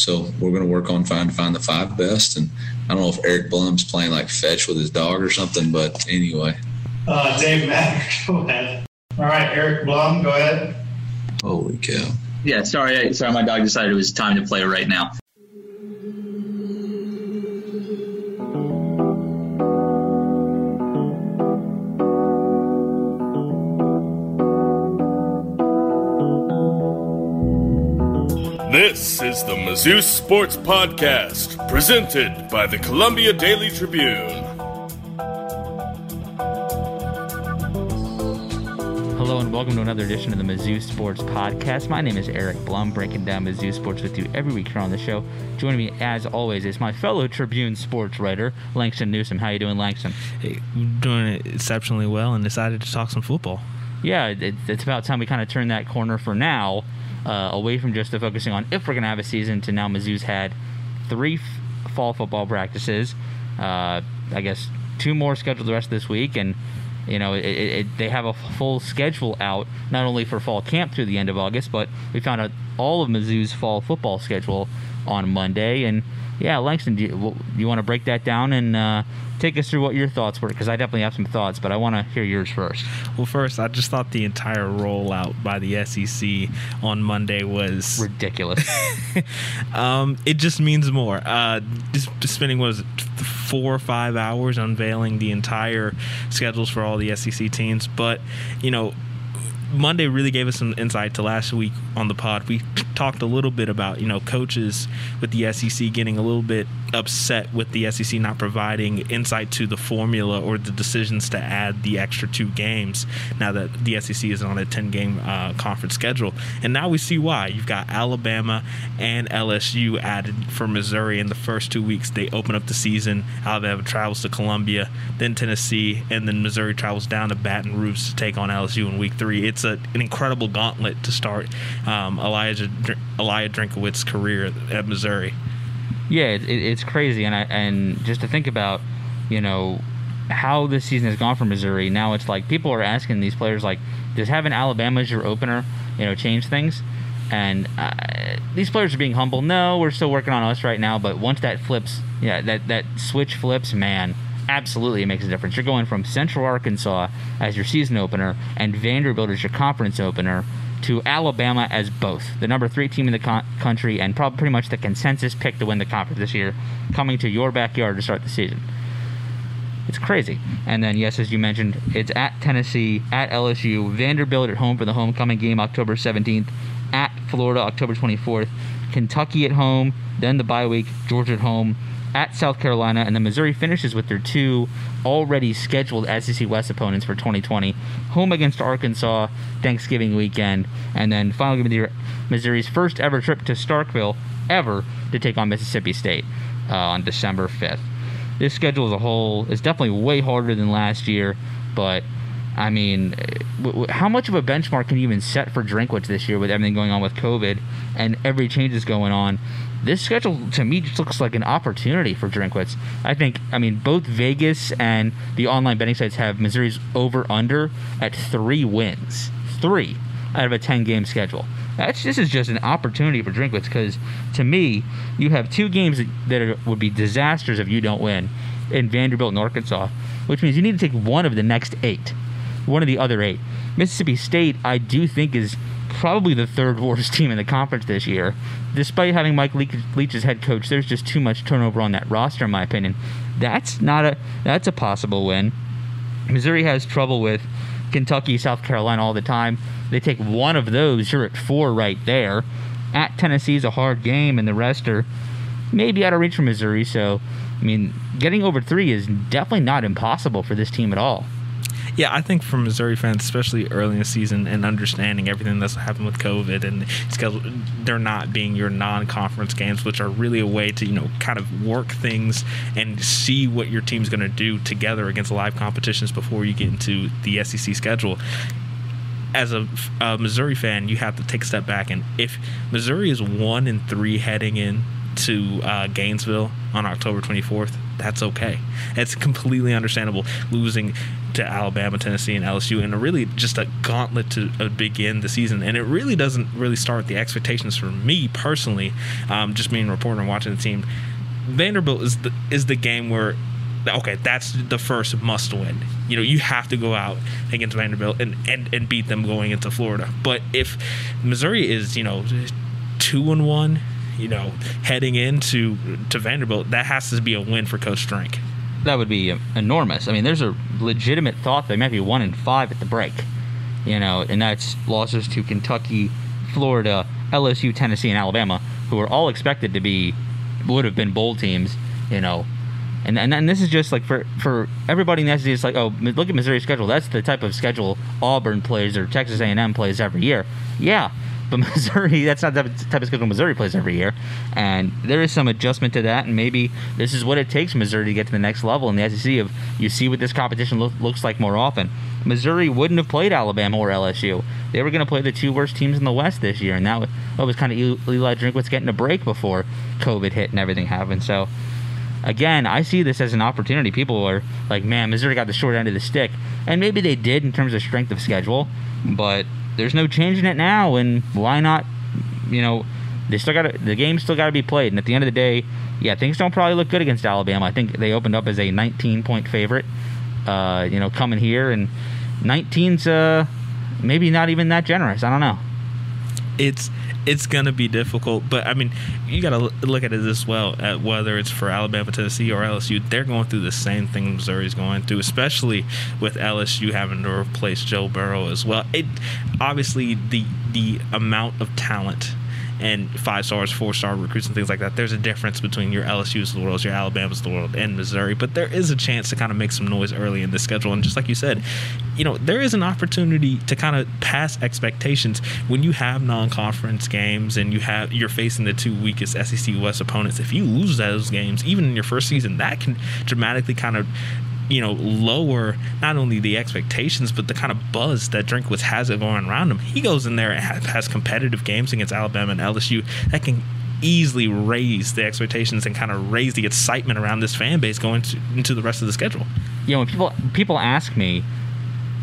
So we're going to work on trying to find the five best. And I don't know if Eric Blum's playing like fetch with his dog or something, but anyway. Uh, Dave Matter, go ahead. All right, Eric Blum, go ahead. Holy cow. Yeah, sorry, sorry, my dog decided it was time to play right now. This is the Mizzou Sports Podcast, presented by the Columbia Daily Tribune. Hello and welcome to another edition of the Mizzou Sports Podcast. My name is Eric Blum, breaking down Mizzou sports with you every week here on the show. Joining me, as always, is my fellow Tribune sports writer, Langston Newsome. How you doing, Langston? Hey, doing exceptionally well, and decided to talk some football. Yeah, it, it's about time we kind of turn that corner for now, uh, away from just the focusing on if we're going to have a season to now Mizzou's had three f- fall football practices. Uh, I guess two more scheduled the rest of this week, and you know, it, it, they have a full schedule out not only for fall camp through the end of August, but we found out all of Mizzou's fall football schedule on Monday. And yeah, Langston, do you, you want to break that down and uh, take us through what your thoughts were? Because I definitely have some thoughts, but I want to hear yours first. Well, first, I just thought the entire rollout by the SEC on Monday was ridiculous. um, it just means more. Uh, just, just spending was four or five hours unveiling the entire schedules for all the SEC teams, but you know Monday really gave us some insight to last week on the pod. We talked a little bit about, you know, coaches with the SEC getting a little bit upset with the SEC not providing insight to the formula or the decisions to add the extra two games now that the SEC is on a 10 game uh, conference schedule. And now we see why. You've got Alabama and LSU added for Missouri in the first two weeks. They open up the season. Alabama travels to Columbia, then Tennessee, and then Missouri travels down to Baton Rouge to take on LSU in week three. It's a, an incredible gauntlet to start um, Elijah, Elijah Drinkwitz' career at Missouri yeah, it, it's crazy, and I and just to think about, you know, how this season has gone for Missouri. Now it's like people are asking these players like, does having Alabama as your opener, you know, change things? And uh, these players are being humble. No, we're still working on us right now. But once that flips, yeah, that that switch flips, man, absolutely it makes a difference. You're going from Central Arkansas as your season opener and Vanderbilt as your conference opener to Alabama as both the number three team in the country and probably pretty much the consensus pick to win the conference this year, coming to your backyard to start the season. It's crazy. And then, yes, as you mentioned, it's at Tennessee, at LSU, Vanderbilt at home for the homecoming game October 17th, at Florida October 24th, Kentucky at home, then the bye week, Georgia at home, at South Carolina, and then Missouri finishes with their two already scheduled SEC West opponents for 2020. Home against Arkansas Thanksgiving weekend, and then finally going to be Missouri's first ever trip to Starkville ever to take on Mississippi State uh, on December 5th. This schedule as a whole is definitely way harder than last year, but I mean, how much of a benchmark can you even set for Drinkwitz this year with everything going on with COVID and every change is going on? This schedule to me just looks like an opportunity for Drinkwitz. I think, I mean, both Vegas and the online betting sites have Missouri's over under at three wins. Three out of a 10 game schedule. That's this is just an opportunity for Drinkwitz because to me, you have two games that are, would be disasters if you don't win in Vanderbilt and Arkansas, which means you need to take one of the next eight one of the other eight. Mississippi State, I do think, is probably the third worst team in the conference this year. Despite having Mike Leach as head coach, there's just too much turnover on that roster, in my opinion. That's not a that's a possible win. Missouri has trouble with Kentucky, South Carolina all the time. They take one of those, you're at four right there. At Tennessee is a hard game, and the rest are maybe out of reach for Missouri. So, I mean, getting over three is definitely not impossible for this team at all. Yeah, I think for Missouri fans, especially early in the season, and understanding everything that's happened with COVID and schedule, they're not being your non-conference games, which are really a way to you know kind of work things and see what your team's going to do together against live competitions before you get into the SEC schedule. As a, a Missouri fan, you have to take a step back, and if Missouri is one and three heading in to uh, Gainesville on October 24th, that's okay. It's completely understandable losing to Alabama, Tennessee, and LSU, and really just a gauntlet to uh, begin the season. And it really doesn't really start the expectations for me personally, um, just being a reporter and watching the team. Vanderbilt is the is the game where okay, that's the first must win. You know, you have to go out against Vanderbilt and, and, and beat them going into Florida. But if Missouri is, you know, two and one, you know, heading into to Vanderbilt, that has to be a win for Coach Drink. That would be enormous. I mean, there's a legitimate thought they might be one in five at the break. You know, and that's losses to Kentucky, Florida, LSU, Tennessee, and Alabama, who are all expected to be would have been bowl teams. You know, and, and and this is just like for for everybody in the SEC. It's like, oh, look at Missouri's schedule. That's the type of schedule Auburn plays or Texas A&M plays every year. Yeah, but Missouri, that's not the type of schedule Missouri plays every year. And there is some adjustment to that. And maybe this is what it takes Missouri to get to the next level in the SEC. Of you see what this competition lo- looks like more often. Missouri wouldn't have played Alabama or LSU. They were going to play the two worst teams in the West this year, and that was, that was kind of Eli Drinkwitz getting a break before COVID hit and everything happened. So, again, I see this as an opportunity. People are like, "Man, Missouri got the short end of the stick," and maybe they did in terms of strength of schedule, but there's no changing it now, and why not? You know, they still got the game still got to be played, and at the end of the day, yeah, things don't probably look good against Alabama. I think they opened up as a 19 point favorite. Uh, you know, coming here and 19's uh, maybe not even that generous. I don't know. It's it's gonna be difficult, but I mean, you gotta look at it as well. At whether it's for Alabama, Tennessee, or LSU, they're going through the same thing Missouri's going through, especially with LSU having to replace Joe Burrow as well. It obviously the the amount of talent and five stars, four star recruits, and things like that. There's a difference between your LSU's the world, your Alabama's the world, and Missouri. But there is a chance to kind of make some noise early in the schedule. And just like you said, you know, there is an opportunity to kind of pass expectations when you have non conference games and you have you're facing the two weakest SEC West opponents. If you lose those games, even in your first season, that can dramatically kind of you know, lower not only the expectations but the kind of buzz that Drinkwitz has going around him. He goes in there and has competitive games against Alabama and LSU that can easily raise the expectations and kind of raise the excitement around this fan base going to, into the rest of the schedule. You know, when people people ask me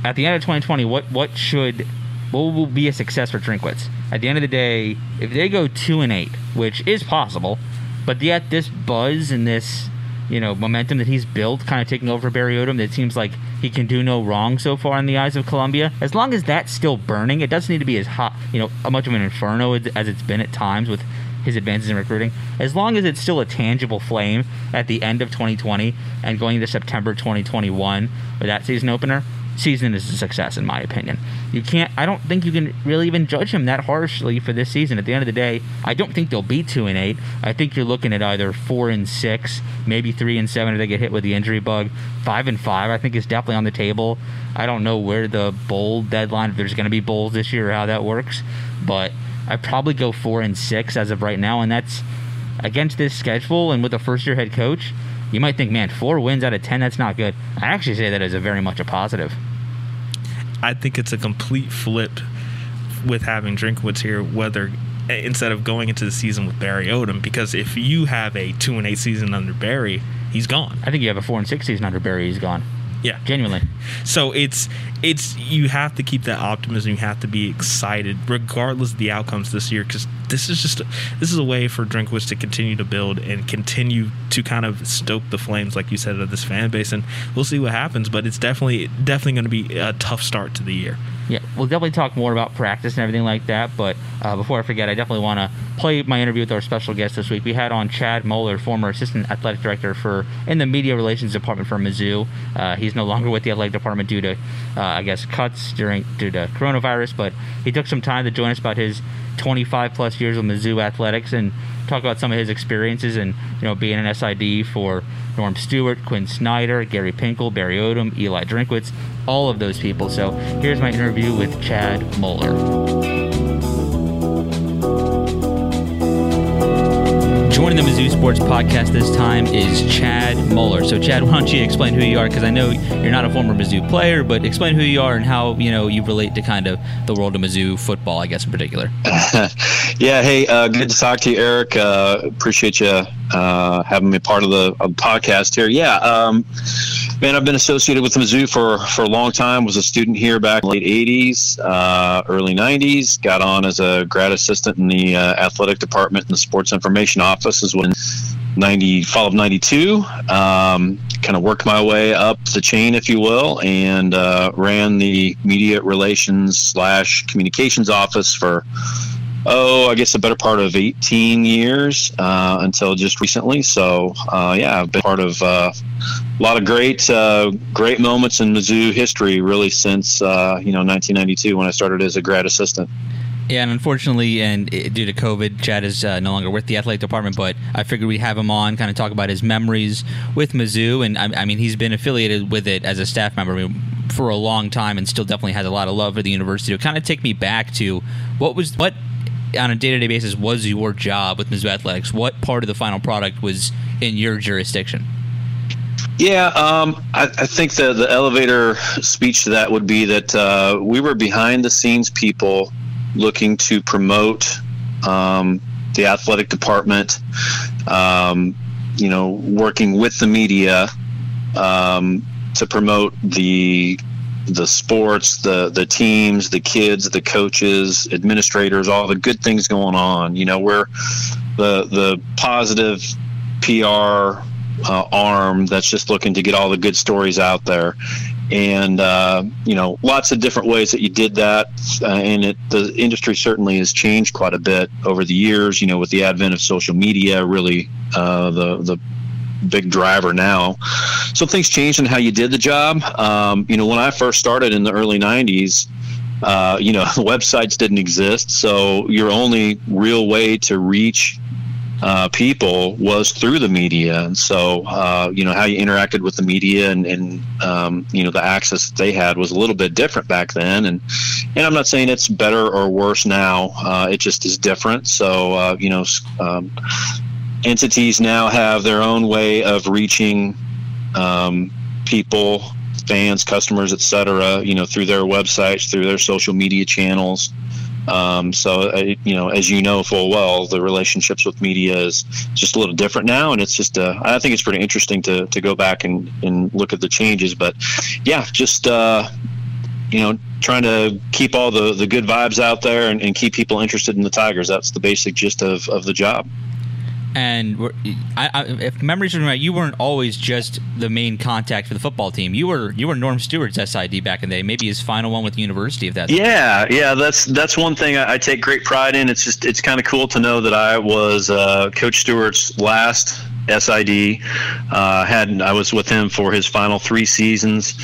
at the end of 2020, what what should what will be a success for Drinkwitz? At the end of the day, if they go two and eight, which is possible, but yet this buzz and this you know momentum that he's built, kind of taking over Barry Odom. That seems like he can do no wrong so far in the eyes of Columbia. As long as that's still burning, it doesn't need to be as hot, you know, much of an inferno as it's been at times with his advances in recruiting. As long as it's still a tangible flame at the end of 2020 and going into September 2021 with that season opener, season is a success in my opinion. You can't I don't think you can really even judge him that harshly for this season. At the end of the day, I don't think they'll be 2 and 8. I think you're looking at either 4 and 6, maybe 3 and 7 if they get hit with the injury bug. 5 and 5 I think is definitely on the table. I don't know where the bowl deadline if there's going to be bowls this year or how that works, but I probably go 4 and 6 as of right now and that's against this schedule and with a first year head coach you might think, man, four wins out of 10, that's not good. I actually say that as a very much a positive. I think it's a complete flip with having Drinkwitz here, whether eh, instead of going into the season with Barry Odom, because if you have a two and eight season under Barry, he's gone. I think you have a four and six season under Barry, he's gone. Yeah, genuinely. So it's it's you have to keep that optimism. You have to be excited, regardless of the outcomes this year, because this is just this is a way for Drinkwitz to continue to build and continue to kind of stoke the flames, like you said, of this fan base. And we'll see what happens, but it's definitely definitely going to be a tough start to the year. Yeah, we'll definitely talk more about practice and everything like that. But uh, before I forget, I definitely want to play my interview with our special guest this week. We had on Chad Moller, former assistant athletic director for in the media relations department for Mizzou. Uh, he's no longer with the athletic department due to, uh, I guess, cuts during due to coronavirus. But he took some time to join us about his 25 plus years of Mizzou athletics and talk about some of his experiences and you know being an SID for Norm Stewart, Quinn Snyder, Gary Pinkel, Barry Odom, Eli Drinkwitz, all of those people. So here's my interview with Chad Moller. Joining the Mizzou Sports Podcast this time is Chad Moller. So, Chad, why don't you explain who you are? Because I know you're not a former Mizzou player, but explain who you are and how you know you relate to kind of the world of Mizzou football, I guess in particular. yeah. Hey, uh, good to talk to you, Eric. Uh, appreciate you uh, having me part of the, of the podcast here. Yeah. Um, man, I've been associated with the Mizzou for for a long time. Was a student here back in the late '80s, uh, early '90s. Got on as a grad assistant in the uh, athletic department in the sports information office is when 90 fall of 92 um, kind of worked my way up the chain if you will and uh, ran the media relations slash communications office for oh i guess a better part of 18 years uh, until just recently so uh, yeah i've been part of uh, a lot of great uh, great moments in mizzou history really since uh, you know 1992 when i started as a grad assistant yeah, and unfortunately, and due to COVID, Chad is uh, no longer with the athletic department. But I figured we'd have him on, kind of talk about his memories with Mizzou, and I, I mean, he's been affiliated with it as a staff member for a long time, and still definitely has a lot of love for the university. To kind of take me back to what was what on a day-to-day basis was your job with Mizzou Athletics? What part of the final product was in your jurisdiction? Yeah, um, I, I, think the the elevator speech to that would be that uh, we were behind the scenes people looking to promote um, the athletic department, um, you know, working with the media um, to promote the the sports, the the teams, the kids, the coaches, administrators, all the good things going on. You know, we're the the positive PR uh, arm that's just looking to get all the good stories out there and uh, you know lots of different ways that you did that uh, and it, the industry certainly has changed quite a bit over the years you know with the advent of social media really uh, the the big driver now so things changed in how you did the job um, you know when i first started in the early 90s uh, you know websites didn't exist so your only real way to reach uh, people was through the media. And so, uh, you know, how you interacted with the media and, and um, you know, the access that they had was a little bit different back then. And, and I'm not saying it's better or worse now. Uh, it just is different. So, uh, you know, um, entities now have their own way of reaching um, people, fans, customers, etc. You know, through their websites, through their social media channels. Um, so, uh, you know, as you know full well, the relationships with media is just a little different now, and it's just, uh, I think it's pretty interesting to, to go back and, and look at the changes. But yeah, just, uh, you know, trying to keep all the, the good vibes out there and, and keep people interested in the Tigers. That's the basic gist of, of the job and I, I, if memories are right, you weren't always just the main contact for the football team. You were you were Norm Stewart's SID back in the day, maybe his final one with the university. If that's yeah, yeah, that's that's one thing I, I take great pride in. It's just it's kind of cool to know that I was uh, Coach Stewart's last SID. Uh, had I was with him for his final three seasons,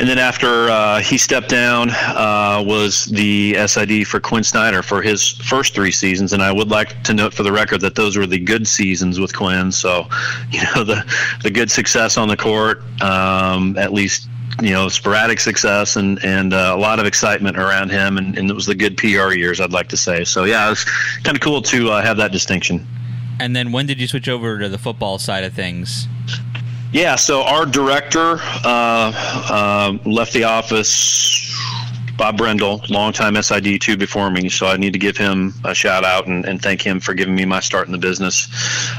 and then after uh, he stepped down, uh, was the SID for Quinn Snyder for his first three seasons. And I would like to note for the record that those were the good seasons with Quinn. So, you know, the the good success on the court, um, at least you know sporadic success and and uh, a lot of excitement around him and, and, it was the good PR years I'd like to say so yeah it was kind of cool to uh, have that distinction and then when did you switch over to the football side of things yeah, so our director uh, uh, left the office. Bob Brendel, longtime SID two before me, so I need to give him a shout out and, and thank him for giving me my start in the business.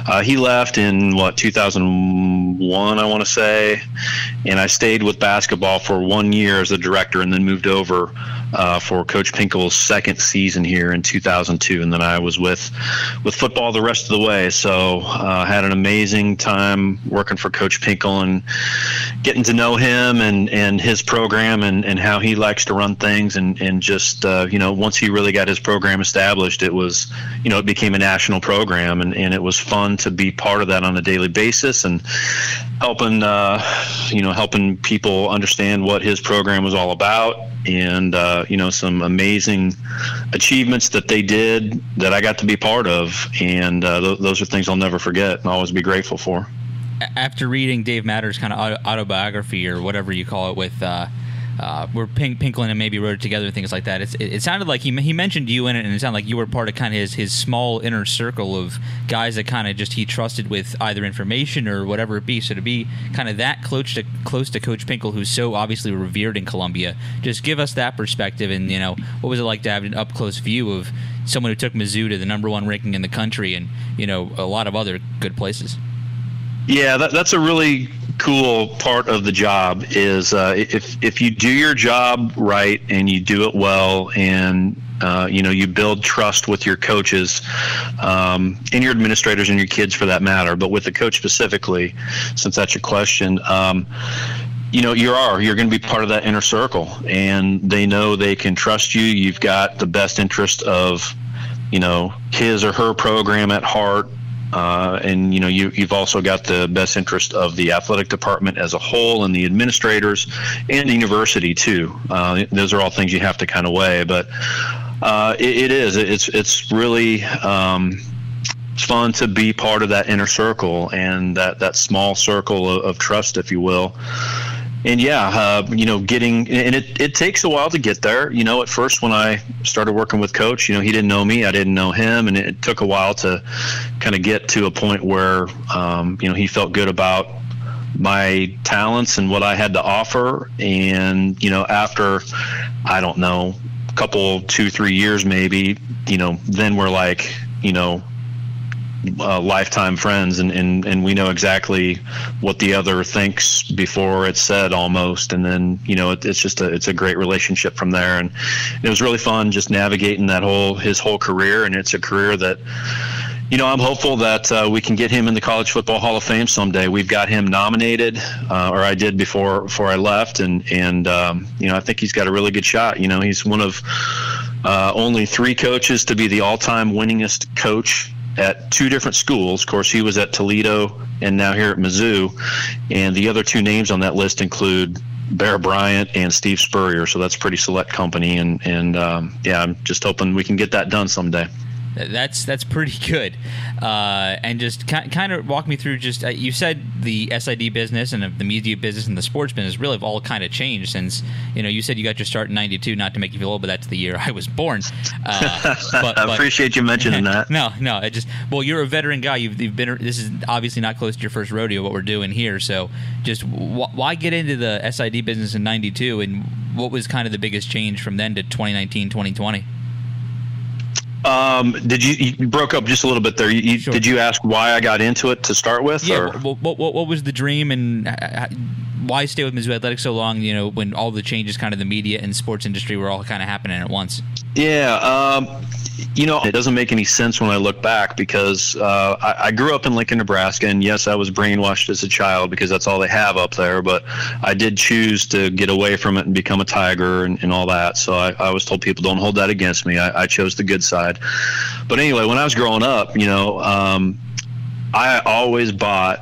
Uh, he left in what 2001, I want to say, and I stayed with basketball for one year as a director, and then moved over uh, for Coach Pinkel's second season here in 2002, and then I was with with football the rest of the way. So uh, had an amazing time working for Coach Pinkel and getting to know him and, and his program and, and how he likes to run things. And and just uh, you know once he really got his program established, it was you know it became a national program. And, and it was fun to be part of that on a daily basis and helping uh, you know helping people understand what his program was all about. And uh, you know some amazing achievements that they did that I got to be part of and uh, th- those are things I'll never forget and always be grateful for. After reading Dave Matter's kind of autobiography or whatever you call it with uh, where Pink, Pinklin and maybe wrote it together, and things like that. It, it, sounded like he, he mentioned you in it, and it sounded like you were part of kind of his, his small inner circle of guys that kind of just he trusted with either information or whatever it be. So to be kind of that close to close to Coach Pinkel, who's so obviously revered in Columbia, just give us that perspective. And you know, what was it like to have an up close view of someone who took Mizzou to the number one ranking in the country, and you know, a lot of other good places. Yeah, that, that's a really cool part of the job is uh, if if you do your job right and you do it well and uh, you know you build trust with your coaches um, and your administrators and your kids for that matter but with the coach specifically since that's your question um, you know you are you're going to be part of that inner circle and they know they can trust you. You've got the best interest of you know his or her program at heart uh, and you know you, you've also got the best interest of the athletic department as a whole and the administrators and the university too. Uh, those are all things you have to kind of weigh but uh, it, it is. It's it's really um, fun to be part of that inner circle and that that small circle of, of trust if you will and yeah, uh, you know, getting and it, it takes a while to get there. You know, at first when I started working with Coach, you know, he didn't know me, I didn't know him, and it took a while to kind of get to a point where um, you know he felt good about my talents and what I had to offer. And you know, after I don't know, a couple, two, three years maybe, you know, then we're like, you know, uh, lifetime friends and, and, and we know exactly what the other thinks before it's said almost. And then you know it, it's just a it's a great relationship from there. And it was really fun just navigating that whole his whole career. And it's a career that you know I'm hopeful that uh, we can get him in the college football hall of fame someday. We've got him nominated uh, or I did before before I left. And and um, you know I think he's got a really good shot. You know he's one of uh, only three coaches to be the all-time winningest coach at two different schools. Of course, he was at Toledo and now here at Mizzou. And the other two names on that list include Bear Bryant and Steve Spurrier. So that's pretty select company. And, and um, yeah, I'm just hoping we can get that done someday. That's that's pretty good, uh, and just kind of walk me through. Just uh, you said the SID business and the media business and the sports business really have all kind of changed since you know you said you got your start in '92. Not to make you feel old, but that's the year I was born. Uh, but, I appreciate you mentioning that. No, no, it just well, you're a veteran guy. You've, you've been. This is obviously not close to your first rodeo. What we're doing here, so just wh- why get into the SID business in '92, and what was kind of the biggest change from then to 2019, 2020? Um, did you, you broke up just a little bit there? You, sure. Did you ask why I got into it to start with? Yeah. What, what, what, was the dream and why stay with Mizzou Athletics so long? You know, when all the changes, kind of the media and sports industry, were all kind of happening at once. Yeah. Um, you know, it doesn't make any sense when I look back because uh, I, I, grew up in Lincoln, Nebraska, and yes, I was brainwashed as a child because that's all they have up there. But I did choose to get away from it and become a tiger and, and all that. So I, I was told people don't hold that against me. I, I, chose the good side. But anyway, when I was growing up, you know, um, I always bought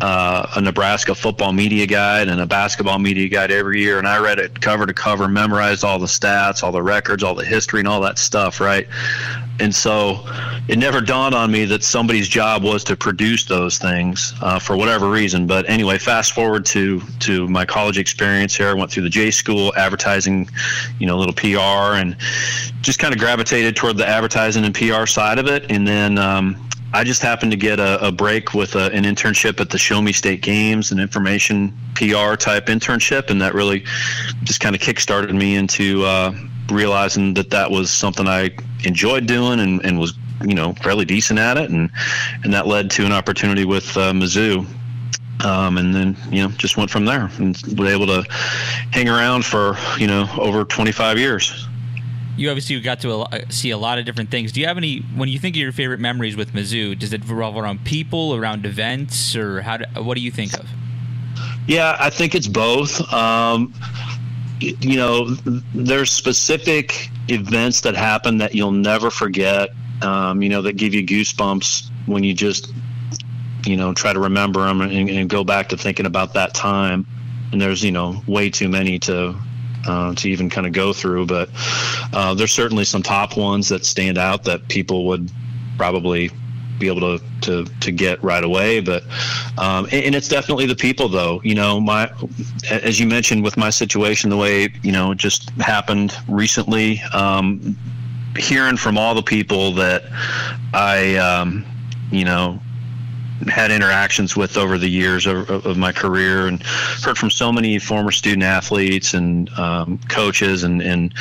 uh, a Nebraska football media guide and a basketball media guide every year, and I read it cover to cover, memorized all the stats, all the records, all the history, and all that stuff, right? And so it never dawned on me that somebody's job was to produce those things uh, for whatever reason. But anyway, fast forward to to my college experience here. I went through the J school, advertising, you know, little PR, and just kind of gravitated toward the advertising and PR side of it. And then um, I just happened to get a, a break with a, an internship at the Show Me State Games, an information PR type internship, and that really just kind of kickstarted me into uh, realizing that that was something I enjoyed doing and, and was you know fairly decent at it, and and that led to an opportunity with uh, Mizzou. Um, and then you know just went from there and was able to hang around for you know over 25 years you obviously got to a, see a lot of different things. Do you have any when you think of your favorite memories with Mizzou? Does it revolve around people, around events, or how? Do, what do you think of? Yeah, I think it's both. Um, you know, there's specific events that happen that you'll never forget. Um, you know, that give you goosebumps when you just you know, try to remember them and, and go back to thinking about that time. And there's, you know, way too many to uh, to even kind of go through. But uh, there's certainly some top ones that stand out that people would probably be able to to, to get right away. But um, and, and, it's definitely the people, though. You know, my as you mentioned with my situation, the way you know it just happened recently. Um, hearing from all the people that I, um, you know, had interactions with over the years of, of, my career and heard from so many former student athletes and um, coaches and, and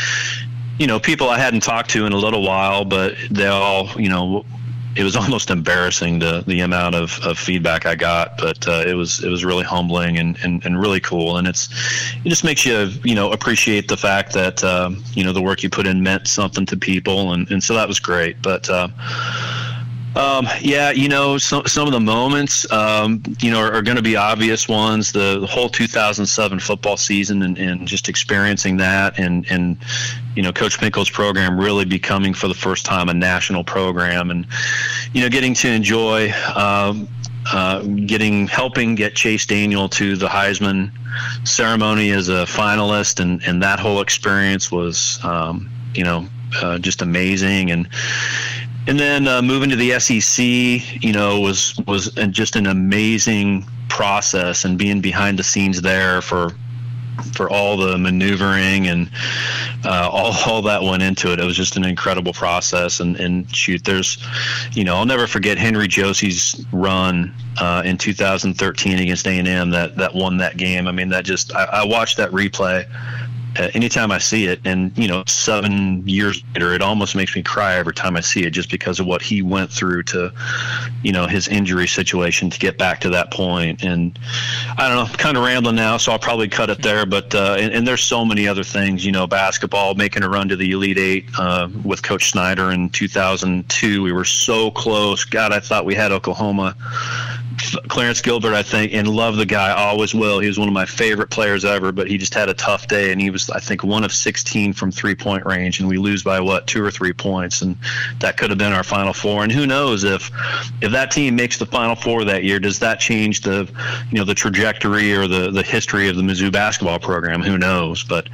you know people I hadn't talked to in a little while, but they all you know it was almost embarrassing the the amount of, of feedback I got, but uh, it was it was really humbling and, and, and really cool, and it's it just makes you you know appreciate the fact that um, you know the work you put in meant something to people, and, and so that was great, but. Uh, um, yeah, you know, some some of the moments, um, you know, are, are going to be obvious ones. The, the, whole 2007 football season, and, and just experiencing that, and and you know, Coach Pinkel's program really becoming for the first time a national program, and you know, getting to enjoy. Um, uh, getting helping get Chase Daniel to the Heisman ceremony as a finalist, and, and that whole experience was, um, you know, uh, just amazing. And and then uh, moving to the SEC, you know, was was just an amazing process, and being behind the scenes there for for all the maneuvering and uh, all, all that went into it. It was just an incredible process. And, and shoot, there's, you know, I'll never forget Henry Josey's run uh, in 2013 against A&M that, that won that game. I mean, that just, I, I watched that replay uh, anytime I see it, and you know, seven years later, it almost makes me cry every time I see it, just because of what he went through to, you know, his injury situation to get back to that point. And I don't know, I'm kind of rambling now, so I'll probably cut it there. But uh, and, and, there's so many other things, you know, basketball, making a run to the Elite Eight uh, with Coach Snyder in 2002. We were so close. God, I thought we had Oklahoma Clarence Gilbert, I think, and love the guy, always will. He was one of my favorite players ever, but he just had a tough day, and he was, I think, one of 16 from three point range, and we lose by what two or three points, and that could have been our final four. And who knows if if that team makes the final four that year, does that change the you know the trajectory or the the history of the Mizzou basketball program? Who knows? But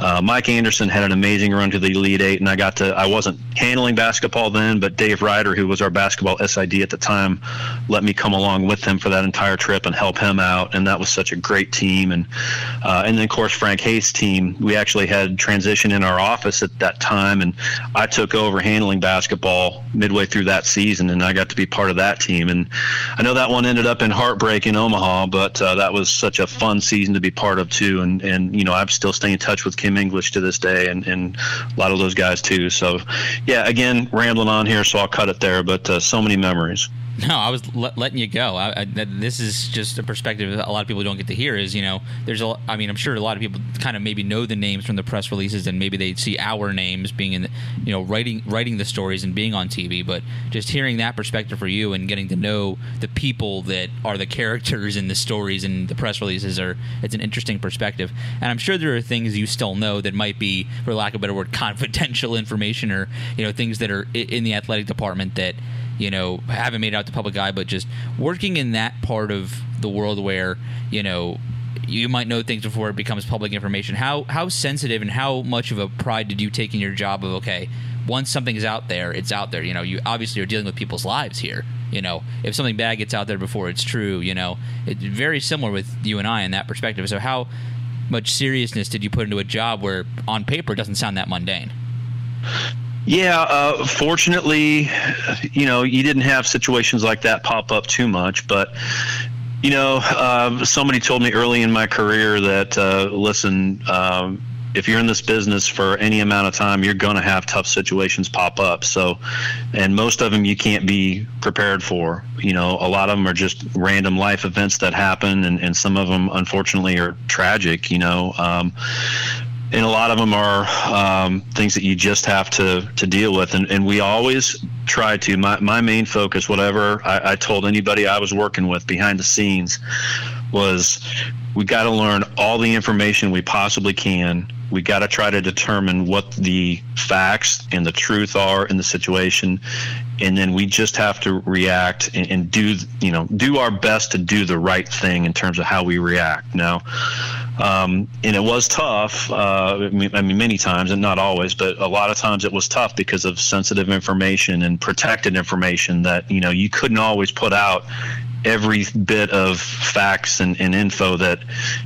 uh, Mike Anderson had an amazing run to the Elite Eight, and I got to I wasn't handling basketball then, but Dave Ryder, who was our basketball SID at the time, let me come along with him for that entire trip and help him out. And that was such a great team. And uh, and then of course Frank Haith's team. We actually had transition in our office at that time, and I took over handling basketball midway through that season, and I got to be part of that team. And I know that one ended up in heartbreak in Omaha, but uh, that was such a fun season to be part of too. And and you know I'm still staying in touch with Kim English to this day, and and a lot of those guys too. So yeah, again rambling on here, so I'll cut it there. But uh, so many memories. No, I was letting you go. I, I, this is just a perspective a lot of people don't get to hear. Is you know, there's a. I mean, I'm sure a lot of people kind of maybe know the names from the press releases, and maybe they see our names being in, the, you know, writing writing the stories and being on TV. But just hearing that perspective for you and getting to know the people that are the characters in the stories and the press releases are it's an interesting perspective. And I'm sure there are things you still know that might be, for lack of a better word, confidential information or you know things that are in the athletic department that you know, haven't made it out to public eye, but just working in that part of the world where, you know, you might know things before it becomes public information. How how sensitive and how much of a pride did you take in your job of okay, once something is out there, it's out there. You know, you obviously are dealing with people's lives here. You know, if something bad gets out there before it's true, you know, it's very similar with you and I in that perspective. So how much seriousness did you put into a job where on paper it doesn't sound that mundane? Yeah, uh, fortunately, you know, you didn't have situations like that pop up too much, but you know, uh, somebody told me early in my career that uh, listen, um, if you're in this business for any amount of time, you're going to have tough situations pop up. So, and most of them you can't be prepared for. You know, a lot of them are just random life events that happen, and, and some of them, unfortunately, are tragic. You know, um, and a lot of them are um, things that you just have to to deal with. And, and we always try to my, my main focus whatever I, I told anybody i was working with behind the scenes was we got to learn all the information we possibly can. We got to try to determine what the facts and the truth are in the situation and then we just have to react and, and, do you know do our best to do the right thing in terms of how we react now um, and it was tough uh, I, mean, I mean many times and not always but a lot of times it was tough because of sensitive information and protected information that you know you couldn't always put out every bit of facts and, and info that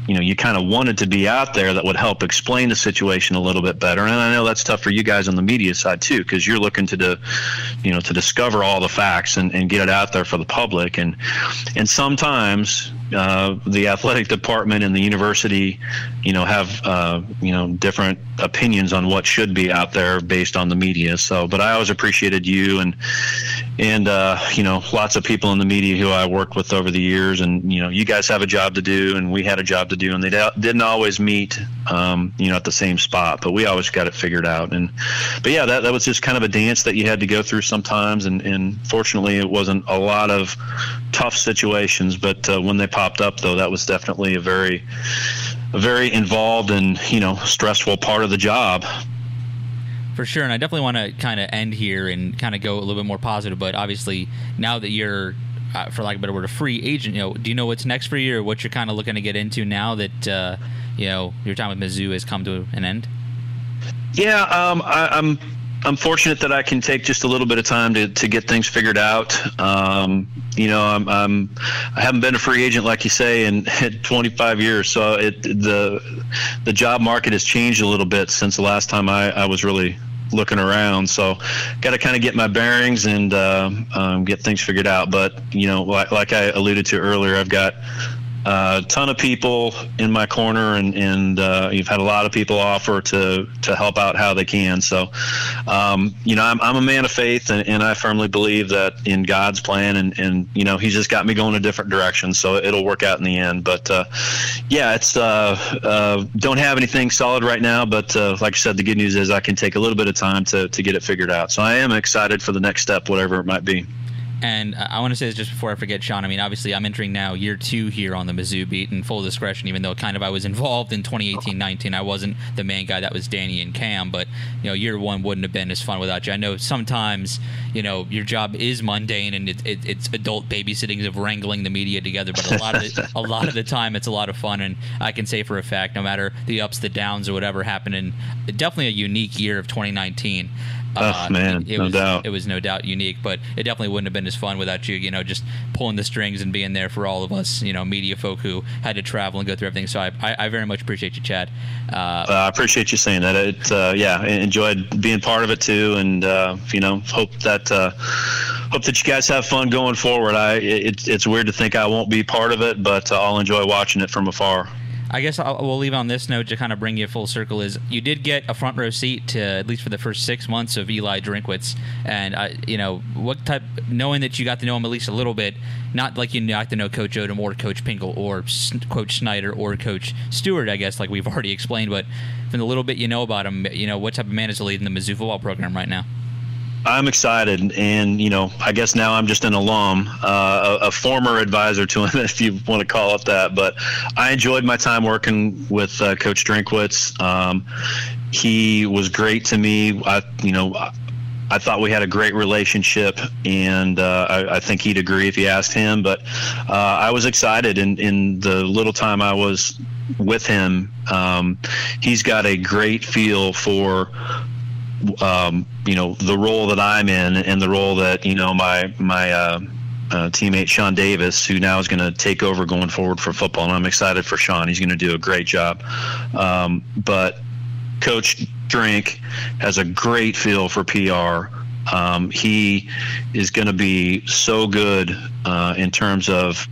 you know you kind of wanted to be out there that would help explain the situation a little bit better. And i know that's tough for you guys on the media side too because you're looking to do, you know to discover all the facts and, and get it out there for the public. And and sometimes uh, the athletic department and the university, you know, have uh, you know different opinions on what should be out there based on the media. So, but I always appreciated you and and uh, you know lots of people in the media who I worked with over the years, and you know you guys have a job to do, and we had a job to do, and they didn't always meet, um, you know, at the same spot, but we always got it figured out. And but yeah, that that was just kind of a dance that you had to go through sometimes, and and fortunately it wasn't a lot of tough situations, but uh, when they popped up, though, that was definitely a very, a very involved and you know stressful part of the job. For sure, and I definitely want to kind of end here and kind of go a little bit more positive. But obviously, now that you're, uh, for lack of a better word, a free agent, you know, do you know what's next for you, or what you're kind of looking to get into now that uh, you know your time with Mizzou has come to an end? Yeah, um, I, I'm I'm fortunate that I can take just a little bit of time to, to get things figured out. Um, you know, I'm, I'm I haven't been a free agent like you say in, in 25 years, so it the the job market has changed a little bit since the last time I, I was really looking around. So, got to kind of get my bearings and uh, um, get things figured out. But you know, like, like I alluded to earlier, I've got a ton of people in my corner, and and uh, you've had a lot of people offer to to help out how they can. So, um, you know, I'm, I'm a man of faith, and, and I firmly believe that in God's plan, and and you know, He's just got me going a different direction, so it'll work out in the end. But uh, yeah, it's uh, uh don't have anything solid right now, but uh, like I said, the good news is I can take a little bit of time to to get it figured out. So I am excited for the next step, whatever it might be. And uh, I want to say this just before I forget, Sean. I mean, obviously, I'm entering now year two here on the Mizzou beat, and full discretion, even though kind of I was involved in 2018-19, I wasn't the main guy. That was Danny and Cam. But you know, year one wouldn't have been as fun without you. I know sometimes, you know, your job is mundane and it, it, it's adult babysitting of wrangling the media together. But a lot of the, a lot of the time, it's a lot of fun. And I can say for a fact, no matter the ups, the downs, or whatever happened, in definitely a unique year of 2019. Uh, oh man, it, it no was, doubt. It was no doubt unique, but it definitely wouldn't have been as fun without you. You know, just pulling the strings and being there for all of us. You know, media folk who had to travel and go through everything. So I, I, I very much appreciate you, Chad. Uh, uh, I appreciate you saying that. It, uh, yeah, enjoyed being part of it too, and uh, you know, hope that uh, hope that you guys have fun going forward. I it, it's weird to think I won't be part of it, but I'll enjoy watching it from afar. I guess I'll, we'll leave on this note to kind of bring you full circle. Is you did get a front row seat to at least for the first six months of Eli Drinkwitz, and uh, you know what type, knowing that you got to know him at least a little bit, not like you got to know Coach Odom or Coach Pinkel or Coach Snyder or Coach Stewart, I guess, like we've already explained. But from the little bit you know about him, you know what type of man is leading the Mizzou football program right now. I'm excited, and you know, I guess now I'm just an alum, uh, a, a, former advisor to him, if you want to call it that. But I enjoyed my time working with uh, Coach Drinkwitz. Um, he was great to me. I, you know, I thought we had a great relationship, and uh, I, I, think he'd agree if you asked him. But uh, I was excited in, in the little time I was with him. Um, he's got a great feel for um, you know the role that I'm in and the role that you know my my uh, uh, teammate Sean Davis, who now is going to take over going forward for football, and I'm excited for Sean. He's going to do a great job. Um, but Coach Drink has a great feel for PR. Um, he is going to be so good uh, in terms of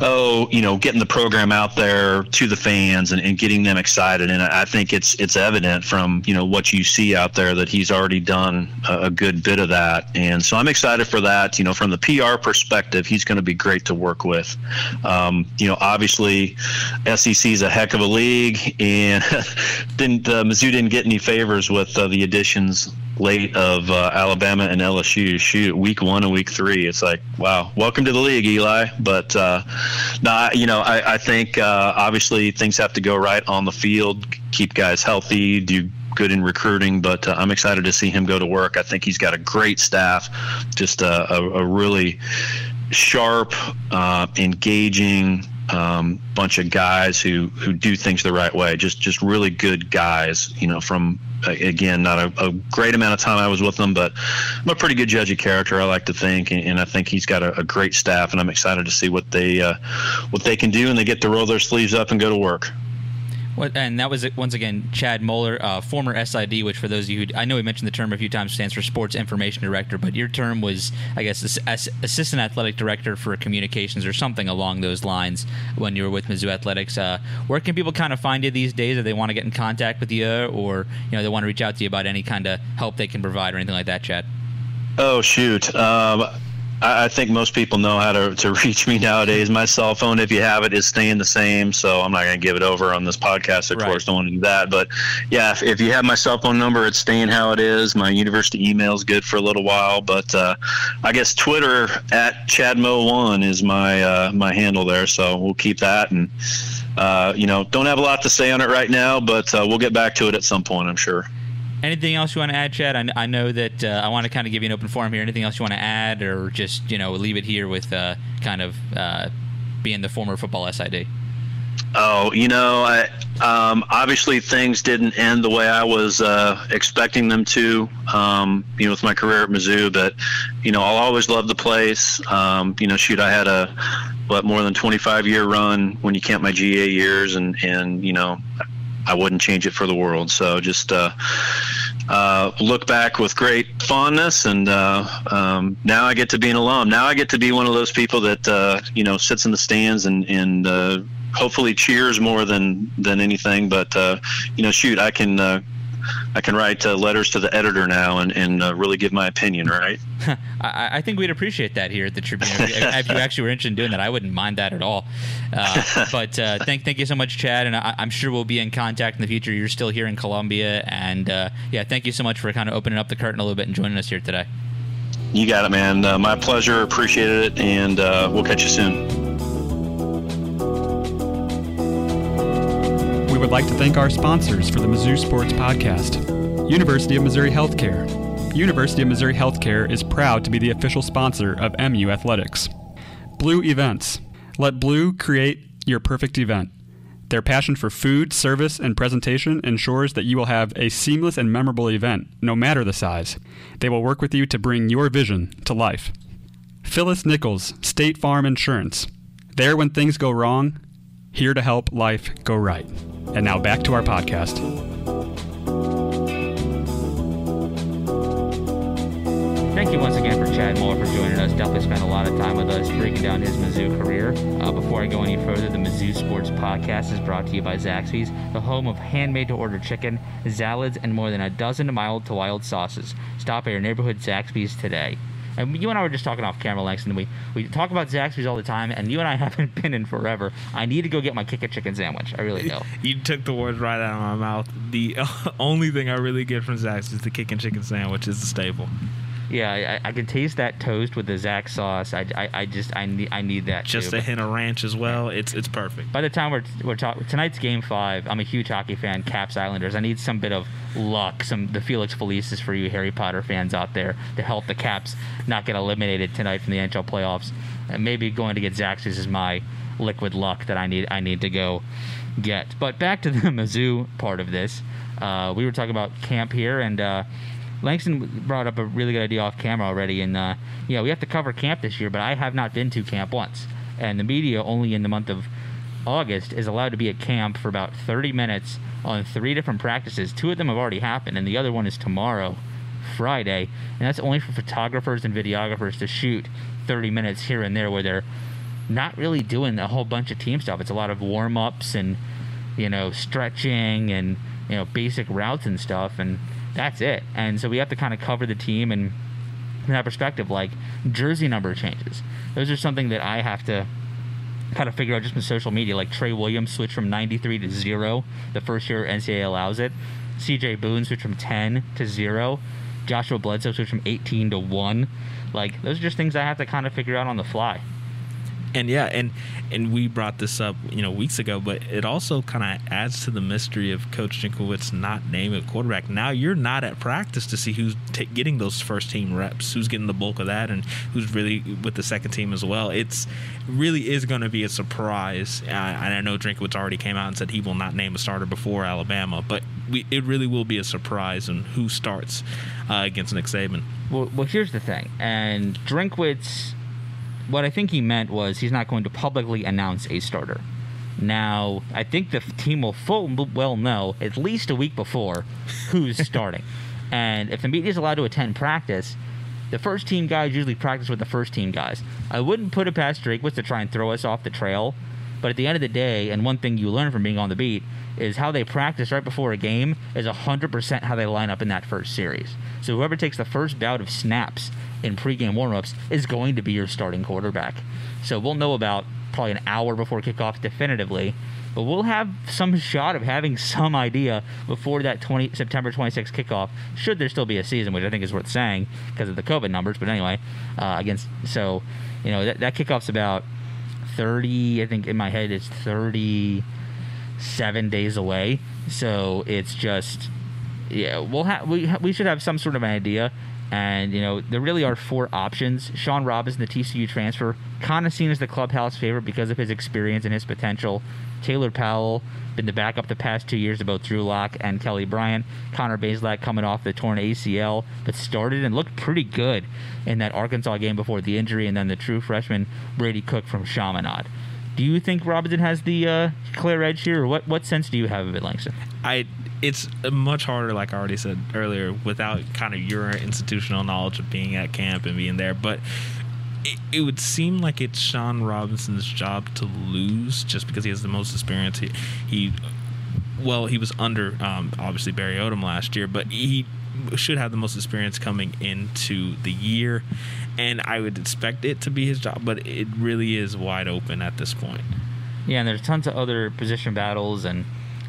oh, you know, getting the program out there to the fans and, and getting them excited. And I think it's it's evident from you know what you see out there that he's already done a, good bit of that. And so I'm excited for that. You know, from the PR perspective, he's going to be great to work with. Um, you know, obviously, SEC is a heck of a league, and didn't uh, Mizzou didn't get any favors with uh, the additions late of uh, Alabama and LSU. Shoot, week one and week three, it's like, wow, welcome to the league, Eli. But uh, you know, I, I think uh, obviously things have to go right on the field, keep guys healthy, do good in recruiting, but uh, I'm excited to see him go to work. I think he's got a great staff, just a, a, a really sharp, uh, engaging um, bunch of guys who who do things the right way. Just just really good guys. You know, from again, not a, a, great amount of time I was with them, but I'm a pretty good judge of character. I like to think, and, and I think he's got a, a, great staff, and I'm excited to see what they uh, what they can do, and they get to roll their sleeves up and go to work and that was once again Chad Moller, uh, former SID, which for those of you who I know we mentioned the term a few times stands for Sports Information Director, but your term was I guess Assistant Athletic Director for Communications or something along those lines when you were with Mizzou Athletics. Uh, where can people kind of find you these days if they want to get in contact with you, or you know they want to reach out to you about any kind of help they can provide or anything like that, Chad? Oh shoot. Um, I, think most people know how to, to reach me nowadays. My cell phone, if you have it, is staying the same. So I'm not going to give it over on this podcast. Of right. course, don't want to do that. But yeah, if, if, you have my cell phone number, it's staying how it is. My university email is good for a little while. But uh, I guess Twitter at ChadMo1 is my uh, my handle there. So we'll keep that. And, uh, you know, don't have a lot to say on it right now, but uh, we'll get back to it at some point, I'm sure. Anything else you want to add, Chad? I, I know that uh, I want to kind of give you an open forum here. Anything else you want to add, or just you know leave it here with uh, kind of uh, being the former football SID? Oh, you know, I, um, obviously things didn't end the way I was uh, expecting them to. Um, you know, with my career at Mizzou, but you know, I'll always love the place. Um, you know, shoot, I had a what more than 25 year run when you count my GA years, and and you know, I wouldn't change it for the world. So just uh, uh, look back with great fondness, and uh, um, now I get to be an alum. Now I get to be one of those people that uh, you know sits in the stands and and uh, hopefully cheers more than than anything. But uh, you know, shoot, I can I can write uh, letters to the editor now and, and uh, really give my opinion, right? I, I, think we'd appreciate that here at the Tribune. if, you, if, you, actually were interested in doing that, I wouldn't mind that at all. Uh, but uh, thank thank you so much, Chad, and I, am sure we'll be in contact in the future. You're still here in Columbia, and uh, yeah, thank you so much for kind of opening up the curtain a little bit and joining us here today. You got it, man. Uh, my pleasure. Appreciated it, and we'll catch you soon. Would like to thank our sponsors for the Mizzou Sports Podcast University of Missouri Healthcare. University of Missouri Healthcare is proud to be the official sponsor of MU Athletics. Blue Events. Let Blue create your perfect event. Their passion for food, service, and presentation ensures that you will have a seamless and memorable event, no matter the size. They will work with you to bring your vision to life. Phyllis Nichols, State Farm Insurance. There when things go wrong, here to help life go right. And now back to our podcast. Thank you once again for Chad Moller for joining us. Definitely spent a lot of time with us breaking down his Mizzou career. Uh, before I go any further, the Mizzou Sports Podcast is brought to you by Zaxby's, the home of handmade to order chicken, salads, and more than a dozen mild to wild sauces. Stop at your neighborhood Zaxby's today. And you and I were just talking off camera, Langston. We we talk about Zaxby's all the time, and you and I haven't been in forever. I need to go get my kick a chicken sandwich. I really do. You took the words right out of my mouth. The only thing I really get from Zaxby's is the Kickin' Chicken sandwich is the staple. Yeah, I, I, can taste that toast with the Zax sauce. I, I, I just I need I need that. Just too, a hint of ranch as well. It's it's perfect. By the time we're we're talking tonight's game five, I'm a huge hockey fan. Caps Islanders. I need some bit of luck, some the Felix Felicis for you Harry Potter fans out there to help the Caps not get eliminated tonight from the NHL playoffs. And maybe going to get Zaxby's is my liquid luck that I need I need to go get. But back to the Mizzou part of this. Uh, we were talking about camp here and. Uh, Langston brought up a really good idea off camera already, and uh, yeah, we have to cover camp this year, but I have not been to camp once, and the media only in the month of August is allowed to be at camp for about 30 minutes on three different practices. Two of them have already happened, and the other one is tomorrow, Friday, and that's only for photographers and videographers to shoot 30 minutes here and there where they're not really doing a whole bunch of team stuff. It's a lot of warm ups and you know stretching and you know basic routes and stuff, and that's it. And so we have to kind of cover the team and from that perspective, like jersey number changes. Those are something that I have to kind of figure out just from social media. Like Tre Williams switched from 93 to zero the first year NCAA allows it. CJ Boone switched from 10 to zero. Joshua Bledsoe switched from 18 to one. Like those are just things I have to kind of figure out on the fly. And yeah, and and we brought this up, you know, weeks ago, but it also kind of adds to the mystery of Coach Drinkwitz not naming a quarterback. Now you're not at practice to see who's t- getting those first team reps, who's getting the bulk of that, and who's really with the second team as well. It's really is going to be a surprise. And I know Drinkwitz already came out and said he will not name a starter before Alabama, but we, it really will be a surprise on who starts uh, against Nick Saban. Well, well, here's the thing, and Drinkwitz what I think he meant was he's not going to publicly announce a starter. Now, I think the team will full well know at least a week before who's starting. And if the media is allowed to attend practice, the first team guys usually practice with the first team guys. I wouldn't put it past Drinkwitz to try and throw us off the trail, but at the end of the day, and one thing you learn from being on the beat is how they practice right before a game is 100% how they line up in that first series. So whoever takes the first bout of snaps in pregame warmups is going to be your starting quarterback. So we'll know about probably an hour before kickoff definitively, but we'll have some shot of having some idea before that 20 September 26th kickoff. Should there still be a season, which I think is worth saying because of the COVID numbers. But anyway, uh, against so you know that, that kickoff's about 30. I think in my head it's 37 days away. So it's just yeah, we'll have we we should have some sort of an idea. And, you know, there really are four options. Shawn Robinson, the TCU transfer, kind of seen as the clubhouse favorite because of his experience and his potential. Taylor Powell, been the backup the past two years both Drew Lock and Kelly Bryant. Connor Bazelak coming off the torn ACL, but started and looked pretty good in that Arkansas game before the injury, and then the true freshman Brady Cook from Chaminade. Do you think Robinson has the uh, clear edge here, or what, what sense do you have of it, Langston? I it's much harder, like I already said earlier, without kind of your institutional knowledge of being at camp and being there. But it, it, would seem like it's Shawn Robinson's job to lose just because he has the most experience. He, he well, he was under um, obviously Barry Odom last year, but he should have the most experience coming into the year, and I would expect it to be his job. But it really is wide open at this point. Yeah, and there's tons of other position battles and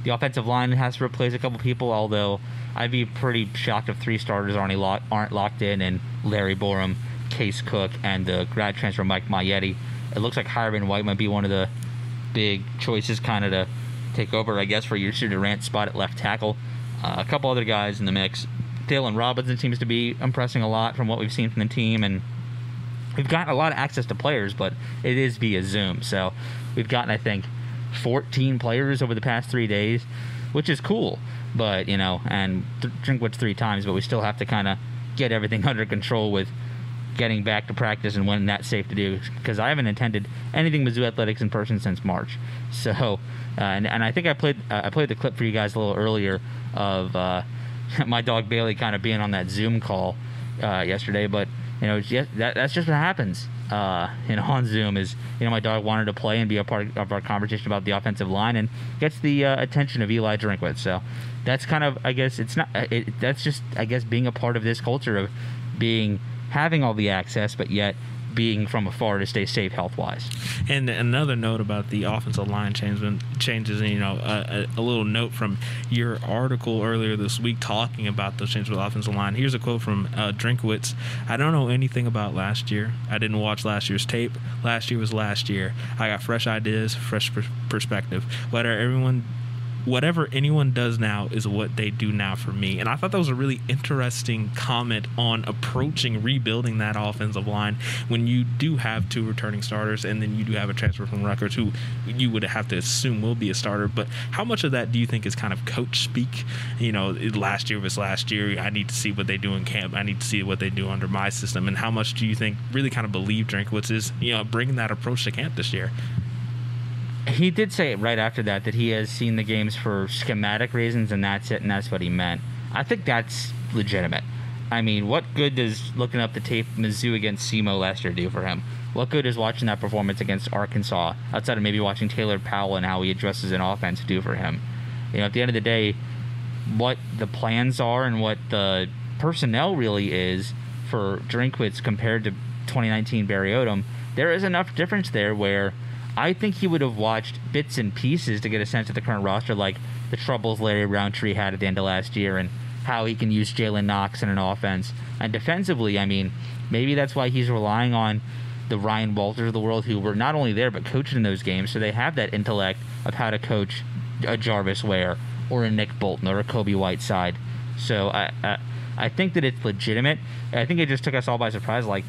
the offensive line has to replace a couple people, although I'd be pretty shocked if three starters aren't, aren't locked in and Larry Borum, Case Cook, and the grad transfer Mike Maietti. It looks like Hyrum White might be one of the big choices kind of to take over, I guess, for Yasir Durant spot at left tackle. Uh, a couple other guys in the mix. Dylan Robinson seems to be impressing a lot from what we've seen from the team, and we've gotten a lot of access to players, but it is via Zoom. So we've gotten, I think, 14 players over the past three days, which is cool. But, you know, and th- Drinkwitz three times, but we still have to kind of get everything under control with getting back to practice and when that's safe to do because I haven't attended anything Mizzou athletics in person since March. So, uh, and, and I think I played uh, I played the clip for you guys a little earlier of uh, my dog Bailey kind of being on that Zoom call uh, yesterday, but you know, that, that's just what happens uh, you know, on Zoom is, you know, my dog wanted to play and be a part of our conversation about the offensive line and gets the uh, attention of Eli Drinkwitz. So that's kind of, I guess, it's not, it, that's just, I guess, being a part of this culture of being, having all the access, but yet being from afar to stay safe health wise. And another note about the offensive line changes, changes you know, a, a, little note from your article earlier this week talking about those changes with offensive line. Here's a quote from uh, Drinkwitz I don't know anything about last year. I didn't watch last year's tape. Last year was last year. I got fresh ideas, fresh perspective. Whether everyone whatever anyone does now is what they do now for me. And I thought that was a really interesting comment on approaching rebuilding that offensive line when you do have two returning starters and then you do have a transfer from Rutgers who you would have to assume will be a starter. But how much of that do you think is kind of coach speak? You know, last year was last year. I need to see what they do in camp. I need to see what they do under my system. And how much do you think really kind of believe Drinkwitz is, you know, bringing that approach to camp this year? He did say right after that that he has seen the games for schematic reasons and that's it and that's what he meant. I think that's legitimate. I mean, what good does looking up the tape Mizzou against SEMO last year do for him? What good is watching that performance against Arkansas outside of maybe watching Taylor Powell and how he addresses an offense do for him? You know, at the end of the day, what the plans are and what the personnel really is for Drinkwitz compared to 2019 Barry Odom, there is enough difference there where I think he would have watched bits and pieces to get a sense of the current roster, like the troubles Larry Rountree had at the end of last year and how he can use Jalen Knox in an offense. And defensively, I mean, maybe that's why he's relying on the Ryan Walters of the world who were not only there but coaching in those games, so they have that intellect of how to coach a Jarvis Ware or a Nick Bolton or a Kobie Whiteside. So I, I I think that it's legitimate. I think it just took us all by surprise. Like,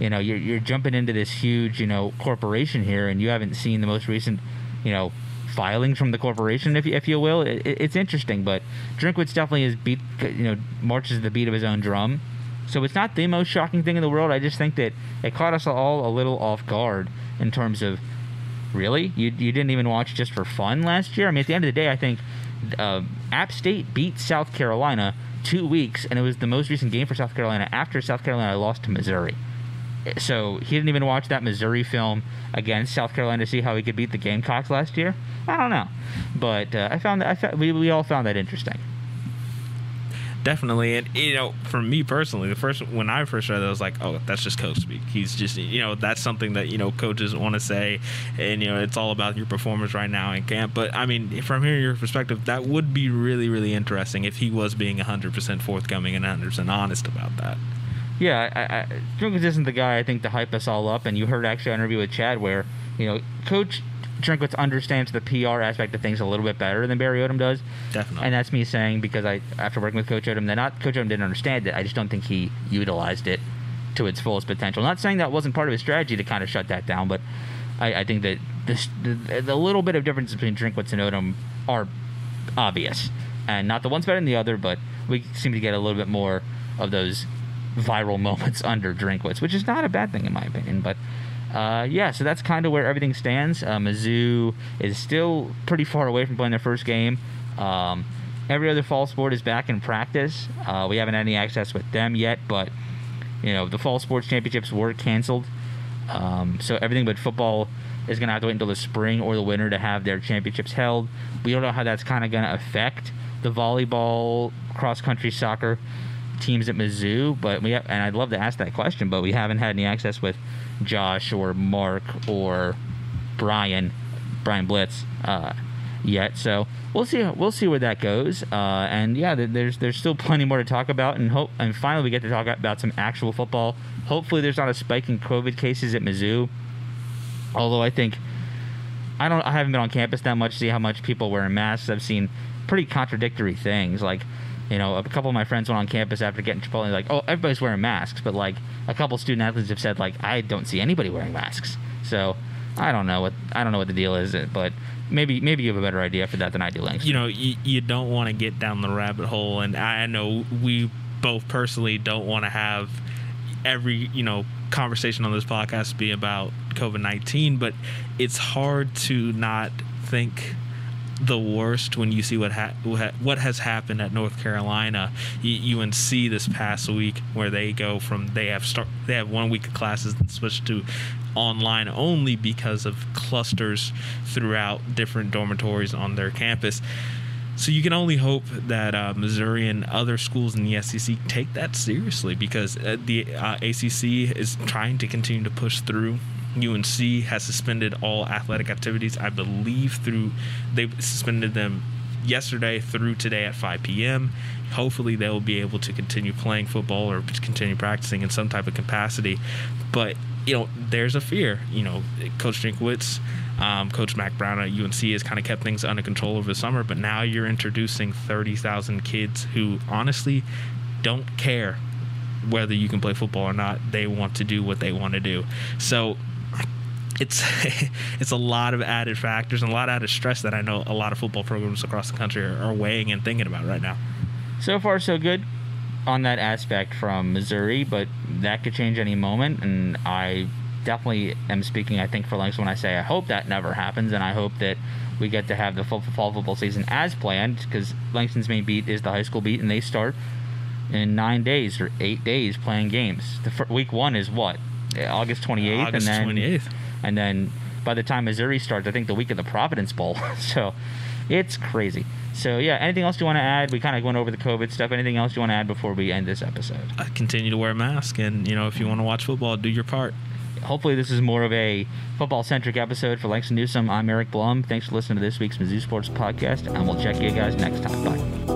you know, you're you're jumping into this huge you know corporation here, and you haven't seen the most recent you know filings from the corporation, if you, if you will. It, it's interesting, but Drinkwitz definitely is beat you know marches the beat of his own drum. So it's not the most shocking thing in the world. I just think that it caught us all a little off guard in terms of really you you didn't even watch just for fun last year. I mean, at the end of the day, I think uh, App State beat South Carolina two weeks, and it was the most recent game for South Carolina after South Carolina lost to Missouri. So he didn't even watch that Missouri film against South Carolina to see how he could beat the Gamecocks last year. I don't know, but uh, I found that I found, we we all found that interesting definitely. And you know, for me personally, the first when I first read it, I was like, oh, that's just coach speak. He's just you know that's something that you know coaches want to say, and you know it's all about your performance right now in camp. But I mean, from hearing your perspective, that would be really really interesting if he was being 100% forthcoming and 100% honest about that. Yeah, I, I, Drinkwitz isn't the guy I think to hype us all up. And you heard actually an interview with Chad where you know Coach Drinkwitz understands the PR aspect of things a little bit better than Barry Odom does. Definitely. And that's me saying because I, after working with Coach Odom, that not Coach Odom didn't understand it. I just don't think he utilized it to its fullest potential. Not saying that wasn't part of his strategy to kind of shut that down, but I, I think that this, the, the little bit of difference between Drinkwitz and Odom are obvious, and not the one's better than the other, but we seem to get a little bit more of those viral moments under Drinkwitz, which is not a bad thing in my opinion, but uh, yeah, so that's kind of where everything stands. Uh, Mizzou is still pretty far away from playing their first game. Um, every other fall sport is back in practice. Uh, we haven't had any access with them yet, but you know the fall sports championships were canceled, um, so everything but football is going to have to wait until the spring or the winter to have their championships held. We don't know how that's kind of going to affect the volleyball, cross country, soccer teams at Mizzou, but we have, and I'd love to ask that question, but we haven't had any access with Josh or Mark or Brian, Brian Blitz, uh, yet. So we'll see. We'll see where that goes. Uh, and yeah, there's there's still plenty more to talk about, and hope and finally we get to talk about some actual football. Hopefully, there's not a spike in COVID cases at Mizzou. Although I think I don't. I haven't been on campus that much to see how much people wearing masks. I've seen pretty contradictory things. Like you know, a couple of my friends went on campus after getting Chipotle, like, oh, everybody's wearing masks, but like a couple student athletes have said, like, I don't see anybody wearing masks. So I don't know what I don't know what the deal is, but maybe maybe you have a better idea for that than I do, Langston. You know, you, you don't want to get down the rabbit hole, and I know we both personally don't want to have every you know conversation on this podcast be about COVID nineteen, but it's hard to not think the worst when you see what ha- what has happened at North Carolina, UNC this past week, where they go from they have start they have one week of classes and switch to online only because of clusters throughout different dormitories on their campus. So you can only hope that uh, Missouri and other schools in the SEC take that seriously because uh, the uh, ACC is trying to continue to push through UNC has suspended all athletic activities, I believe, through they suspended them yesterday through today at 5 p.m. Hopefully, they will be able to continue playing football or continue practicing in some type of capacity. But you know, there's a fear. You know, Coach Drinkwitz, um, Coach Mack Brown at UNC has kind of kept things under control over the summer, but now you're introducing 30,000 kids who honestly don't care whether you can play football or not. They want to do what they want to do. So it's it's a lot of added factors and a lot of added stress that I know a lot of football programs across the country are, are weighing and thinking about right now. So far, so good on that aspect from Missouri, but that could change any moment. And I definitely am speaking, I think, for Langston when I say I hope that never happens, and I hope that we get to have the fall, fall football season as planned because Langston's main beat is the high school beat, and they start in nine days or eight days playing games. The week one is what August 28th, August and then 28th and then by the time Missouri starts, I think the week of the Providence Bowl. so it's crazy. So yeah, anything else you want to add? We kind of went over the COVID stuff. Anything else you want to add before we end this episode? Uh, continue to wear a mask, and you know if you want to watch football, do your part. Hopefully, this is more of a football centric episode for Langston Newsome. I'm Eric Blum. Thanks for listening to this week's Mizzou Sports Podcast, and we'll check you guys next time. Bye.